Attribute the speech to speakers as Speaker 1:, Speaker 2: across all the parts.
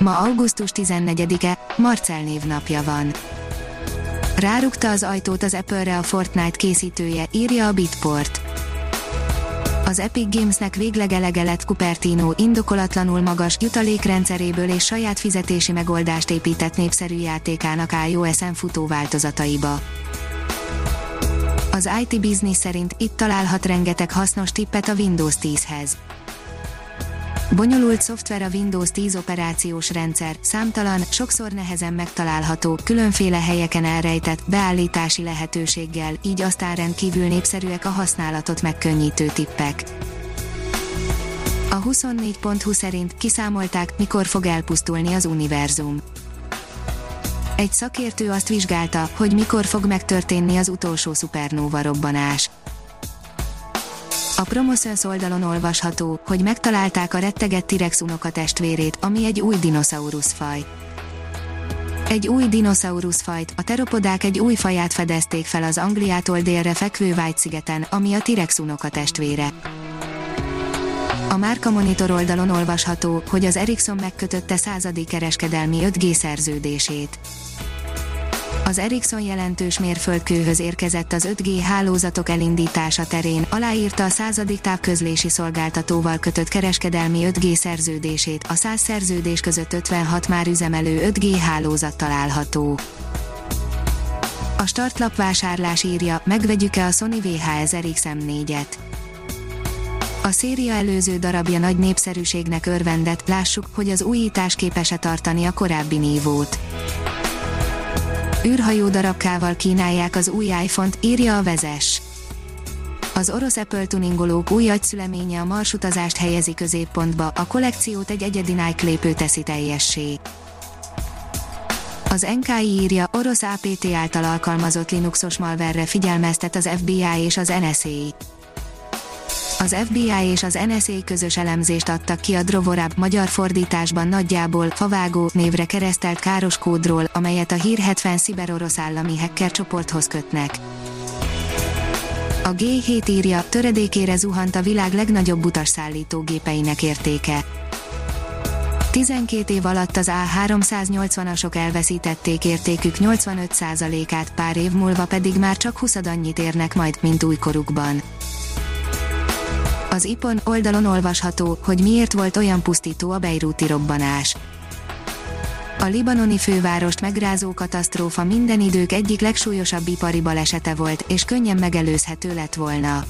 Speaker 1: Ma augusztus 14-e, Marcel névnapja van. Rárukta az ajtót az Apple-re a Fortnite készítője, írja a Bitport. Az Epic Gamesnek végleg elege lett Cupertino indokolatlanul magas jutalékrendszeréből és saját fizetési megoldást épített népszerű játékának iOS-en futó változataiba. Az IT Business szerint itt találhat rengeteg hasznos tippet a Windows 10-hez Bonyolult szoftver a Windows 10 operációs rendszer, számtalan, sokszor nehezen megtalálható, különféle helyeken elrejtett, beállítási lehetőséggel, így aztán rendkívül népszerűek a használatot megkönnyítő tippek. A 24.20 szerint kiszámolták, mikor fog elpusztulni az univerzum. Egy szakértő azt vizsgálta, hogy mikor fog megtörténni az utolsó szupernóva robbanás. A Promoszöns oldalon olvasható, hogy megtalálták a rettegett T-rex unokatestvérét, ami egy új dinoszauruszfaj. Egy új dinoszauruszfajt, a teropodák egy új faját fedezték fel az Angliától délre fekvő White-szigeten, ami a T-rex unokatestvére. A Márka Monitor oldalon olvasható, hogy az Ericsson megkötötte századik kereskedelmi 5G szerződését az Ericsson jelentős mérföldkőhöz érkezett az 5G hálózatok elindítása terén, aláírta a századik távközlési szolgáltatóval kötött kereskedelmi 5G szerződését, a 100 szerződés között 56 már üzemelő 5G hálózat található. A startlap vásárlás írja, megvegyük-e a Sony VHS RX-M4-et. A széria előző darabja nagy népszerűségnek örvendett, lássuk, hogy az újítás képes-e tartani a korábbi nívót űrhajó darabkával kínálják az új iPhone-t, írja a vezes. Az orosz Apple tuningolók új agyszüleménye a marsutazást helyezi középpontba, a kollekciót egy egyedi Nike lépő teszi teljessé. Az NKI írja, orosz APT által alkalmazott Linuxos malverre figyelmeztet az FBI és az NSA. Az FBI és az NSA közös elemzést adtak ki a Drovorab magyar fordításban nagyjából favágó névre keresztelt káros kódról, amelyet a Hír 70 sziberorosz állami hacker csoporthoz kötnek. A G7 írja, töredékére zuhant a világ legnagyobb utasszállítógépeinek értéke. 12 év alatt az A380-asok elveszítették értékük 85%-át, pár év múlva pedig már csak 20 annyit érnek majd, mint újkorukban. Az IPON oldalon olvasható, hogy miért volt olyan pusztító a beiruti robbanás. A libanoni fővárost megrázó katasztrófa minden idők egyik legsúlyosabb ipari balesete volt, és könnyen megelőzhető lett volna.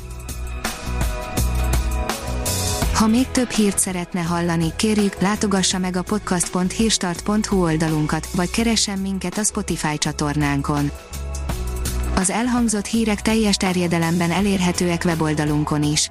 Speaker 1: Ha még több hírt szeretne hallani, kérjük, látogassa meg a podcast.hírstart.hu oldalunkat, vagy keressen minket a Spotify csatornánkon. Az elhangzott hírek teljes terjedelemben elérhetőek weboldalunkon is.